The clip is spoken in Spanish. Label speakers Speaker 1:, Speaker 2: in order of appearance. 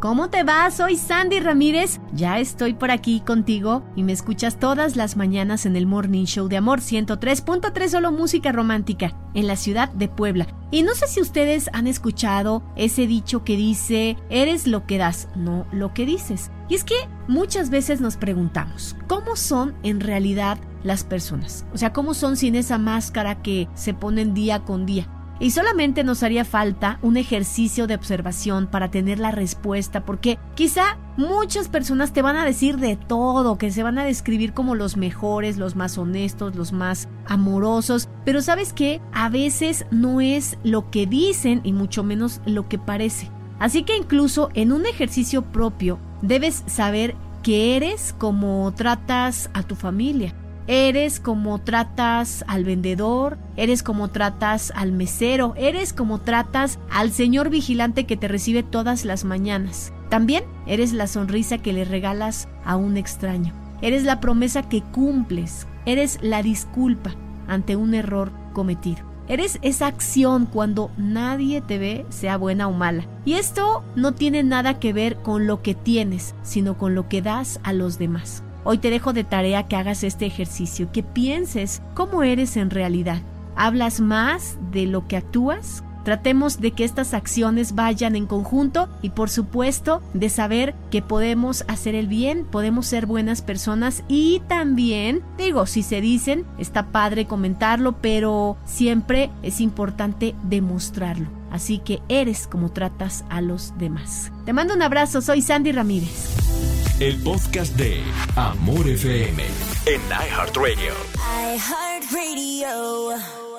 Speaker 1: ¿Cómo te va? Soy Sandy Ramírez. Ya estoy por aquí contigo y me escuchas todas las mañanas en el Morning Show de Amor 103.3 solo música romántica en la ciudad de Puebla. Y no sé si ustedes han escuchado ese dicho que dice, eres lo que das, no lo que dices. Y es que muchas veces nos preguntamos, ¿cómo son en realidad las personas? O sea, ¿cómo son sin esa máscara que se ponen día con día? Y solamente nos haría falta un ejercicio de observación para tener la respuesta, porque quizá muchas personas te van a decir de todo, que se van a describir como los mejores, los más honestos, los más amorosos, pero sabes que a veces no es lo que dicen y mucho menos lo que parece. Así que incluso en un ejercicio propio debes saber que eres como tratas a tu familia, Eres como tratas al vendedor, eres como tratas al mesero, eres como tratas al señor vigilante que te recibe todas las mañanas. También eres la sonrisa que le regalas a un extraño. Eres la promesa que cumples. Eres la disculpa ante un error cometido. Eres esa acción cuando nadie te ve, sea buena o mala. Y esto no tiene nada que ver con lo que tienes, sino con lo que das a los demás. Hoy te dejo de tarea que hagas este ejercicio, que pienses cómo eres en realidad. ¿Hablas más de lo que actúas? Tratemos de que estas acciones vayan en conjunto y por supuesto de saber que podemos hacer el bien, podemos ser buenas personas y también, digo, si se dicen, está padre comentarlo, pero siempre es importante demostrarlo. Así que eres como tratas a los demás. Te mando un abrazo, soy Sandy Ramírez
Speaker 2: el podcast de Amor FM en iHeartRadio.
Speaker 3: iHeartRadio.